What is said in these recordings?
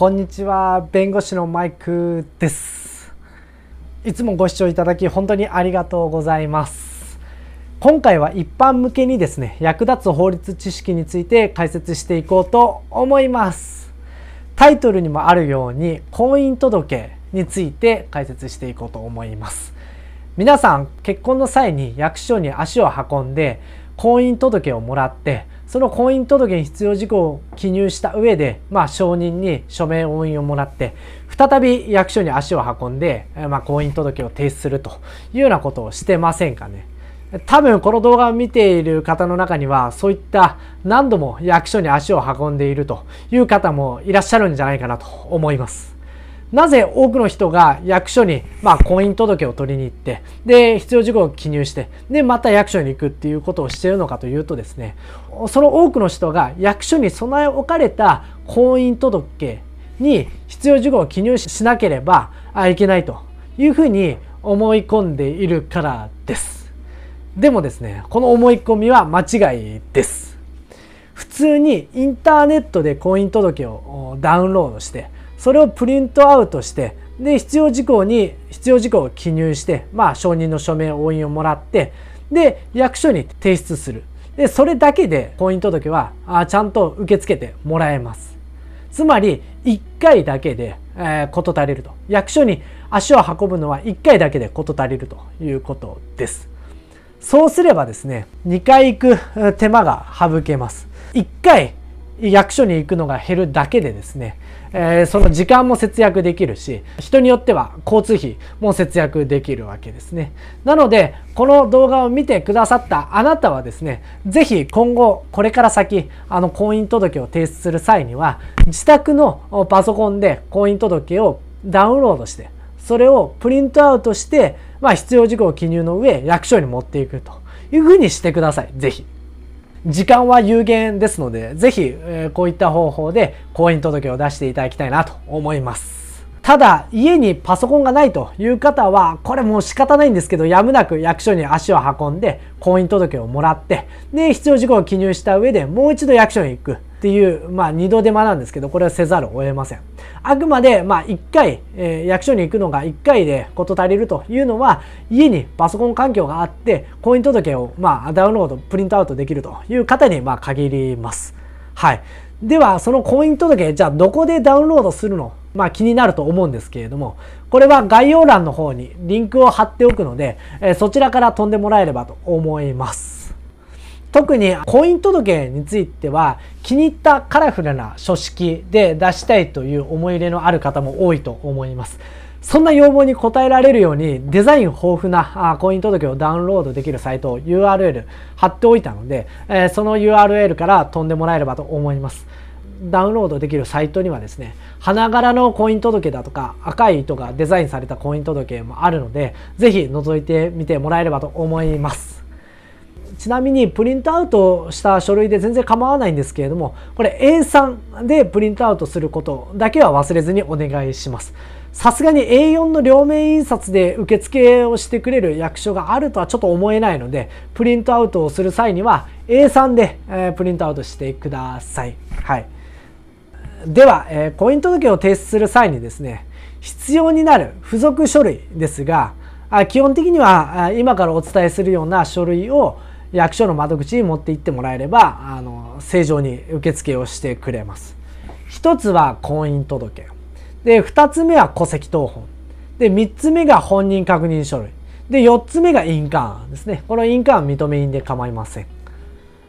こんにちは弁護士のマイクです。いつもご視聴いただき本当にありがとうございます。今回は一般向けにですね役立つ法律知識について解説していこうと思います。タイトルにもあるように婚姻届について解説していこうと思います。皆さん結婚の際に役所に足を運んで婚姻届をもらってその婚姻届に必要事項を記入した上で、まあ、承認に署名押印をもらって再び役所に足を運んで、まあ、婚姻届を提出するというようなことをしてませんかね。多分この動画を見ている方の中にはそういった何度も役所に足を運んでいるという方もいらっしゃるんじゃないかなと思います。なぜ多くの人が役所に、まあ、婚姻届を取りに行って、で、必要事項を記入して、で、また役所に行くっていうことをしているのかというとですね、その多くの人が役所に備え置かれた婚姻届に必要事項を記入しなければいけないというふうに思い込んでいるからです。でもですね、この思い込みは間違いです。普通にインターネットで婚姻届をダウンロードして、それをプリントアウトしてで必要事項に必要事項を記入してまあ承認の署名押印をもらってで役所に提出する。でそれだけで婚姻届はあちゃんと受け付けてもらえます。つまり1回だけで、えー、事足りると。役所に足を運ぶのは1回だけで事足りるということです。そうすればですね2回行く手間が省けます。1回役所に行くのが減るだけでですねえー、その時間も節約できるし人によっては交通費も節約できるわけですねなのでこの動画を見てくださったあなたはですね是非今後これから先あの婚姻届を提出する際には自宅のパソコンで婚姻届をダウンロードしてそれをプリントアウトして、まあ、必要事項を記入の上役所に持っていくというふうにしてください是非。時間は有限ですので、ぜひ、え、こういった方法で婚姻届を出していただきたいなと思います。ただ、家にパソコンがないという方は、これもう仕方ないんですけど、やむなく役所に足を運んで、婚姻届をもらって、で、必要事項を記入した上でもう一度役所に行く。っていう、まあ、二度手間なんですけど、これはせざるを得ません。あくまで、まあ、一回、えー、役所に行くのが一回で事足りるというのは、家にパソコン環境があって、婚姻届を、まあ、ダウンロード、プリントアウトできるという方に、まあ、限ります。はい。では、その婚姻届、じゃあ、どこでダウンロードするのまあ、気になると思うんですけれども、これは概要欄の方にリンクを貼っておくので、え、そちらから飛んでもらえればと思います。特に婚姻届については気に入ったカラフルな書式で出したいという思い入れのある方も多いと思います。そんな要望に応えられるようにデザイン豊富な婚姻届をダウンロードできるサイトを URL 貼っておいたので、えその URL から飛んでもらえればと思います。ダウンロードできるサイトにはですね、花柄の婚姻届だとか赤い糸がデザインされた婚姻届もあるので、ぜひ覗いてみてもらえればと思います。ちなみにプリントアウトした書類で全然構わないんですけれども、これ A3 でプリントアウトすることだけは忘れずにお願いします。さすがに A4 の両面印刷で受付をしてくれる役所があるとはちょっと思えないので、プリントアウトをする際には A3 で、えプリントアウトしてください。はい。では、え婚姻届を提出する際にですね、必要になる付属書類ですが、基本的には今からお伝えするような書類を役所の窓口に持って行ってもらえればあの正常に受付をしてくれます。一つは婚姻届で二つ目は戸籍謄本で三つ目が本人確認書類で四つ目が印鑑ですねこの印鑑案認め印で構いません。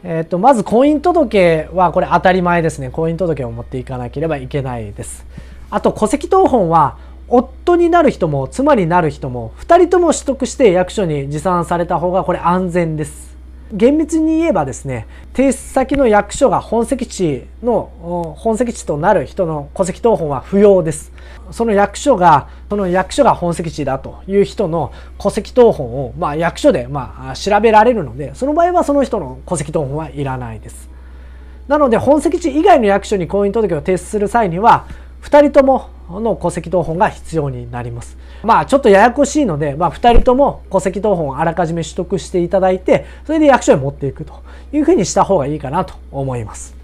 えーと、まず婚姻届はこれ当たり前ですね婚姻届を持っていかなければいけないです。あと戸籍謄本は夫になる人も妻になる人も2人とも取得して役所に持参された方がこれ安全です。厳密に言えばですね提出先の役所が本籍地の本籍地となる人の戸籍謄本は不要です。その役所がその役所が本籍地だという人の戸籍謄本を、まあ、役所で、まあ、調べられるのでその場合はその人の戸籍謄本はいらないです。なので本籍地以外の役所に婚姻届を提出する際には2人ともの戸籍謄本が必要になります。まあちょっとややこしいので、まあ、2人とも戸籍謄本をあらかじめ取得していただいて、それで役所へ持っていくというふうにした方がいいかなと思います。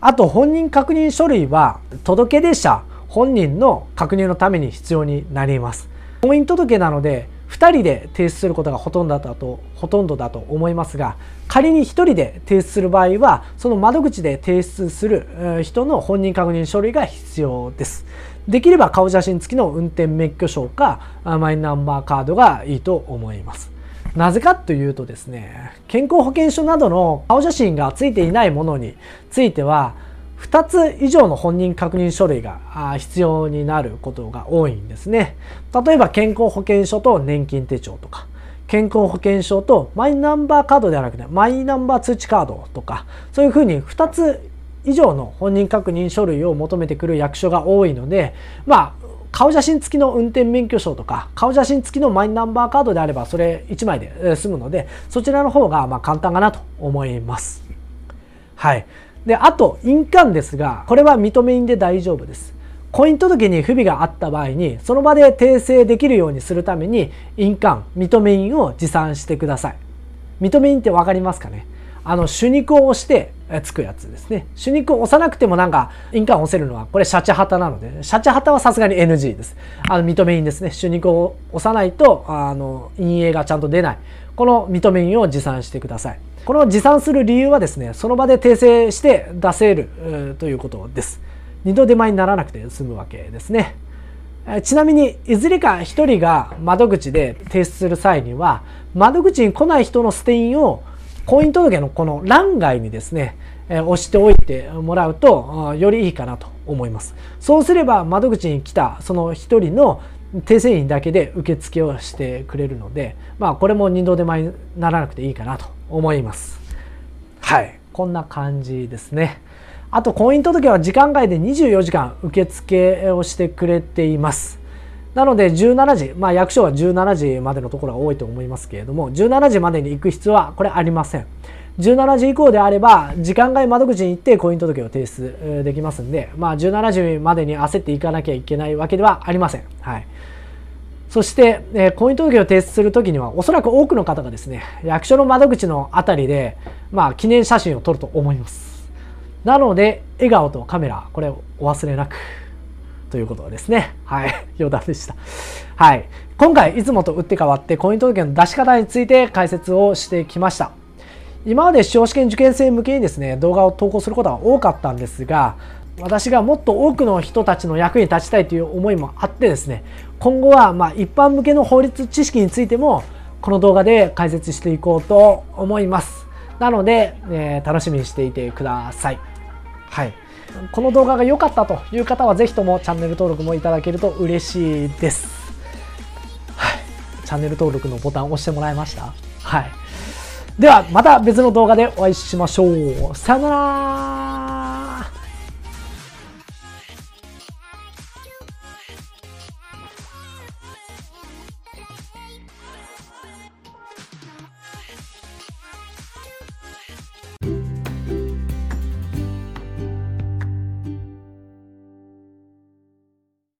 あと本人確認書類は届出者本人の確認のために必要になります。婚姻届なので2人で提出することがほとんどだとほとんどだと思いますが仮に1人で提出する場合はその窓口で提出する人の本人確認書類が必要です。できれば顔写真付きの運転免許証かマイナンバーカードがいいと思います。なぜかというとですね健康保険証などの顔写真がついていないものについては2つ以上の本人確認書類が必要になることが多いんですね。例えば健康保険証と年金手帳とか、健康保険証とマイナンバーカードではなくてマイナンバー通知カードとか、そういうふうに2つ以上の本人確認書類を求めてくる役所が多いので、まあ、顔写真付きの運転免許証とか、顔写真付きのマイナンバーカードであれば、それ1枚で済むので、そちらの方がま簡単かなと思います。はい。で、あと、印鑑ですが、これは認め印で大丈夫です。婚姻届に不備があった場合に、その場で訂正できるようにするために、印鑑、認め印を持参してください。認め印って分かりますかね？あの、手肉を押してつくやつですね。手肉を押さなくてもなんか、印鑑を押せるのは、これシャチハタなので、シャチハタはさすがに NG です。あの、認め印ですね。手肉を押さないと、あの、印影がちゃんと出ない。この認め印を持参してください。この持参する理由はですね、その場で訂正して出せるということです。二度手間にならなくて済むわけですね。ちなみに、いずれか1人が窓口で提出する際には、窓口に来ない人の捨て印を婚姻届のこの欄外にですね、え押しておいてもらうとよりいいかなと思います。そうすれば窓口に来たその1人の訂正印だけで受付をしてくれるので、まあこれも二度手間にならなくていいかなと思います。はい。こんな感じですね。あと、婚姻届は時間外で24時間受付をしてくれています。なので17時、まあ役所は17時までのところが多いと思いますけれども、17時までに行く必要はこれありません。17時以降であれば、時間外窓口に行って婚姻届を提出できますんで、まあ17時までに焦っていかなきゃいけないわけではありません。はい。そして、えー、婚姻届を提出するときには、おそらく多くの方がですね、役所の窓口のあたりで、まあ、記念写真を撮ると思います。なので、笑顔とカメラ、これをお忘れなく、ということですね。はい。余談でした。はい。今回、いつもと打って変わって、婚姻届の出し方について解説をしてきました。今まで司法試験受験生向けにですね、動画を投稿することが多かったんですが、私がもっと多くの人たちの役に立ちたいという思いもあってですね今後はま一般向けの法律知識についてもこの動画で解説していこうと思いますなので、えー、楽しみにしていてくださいはいこの動画が良かったという方はぜひともチャンネル登録もいただけると嬉しいです。はい。チャンネル登録のボタン押してもらいました？はい。ではまた別の動画でお会いしましょう。さよなら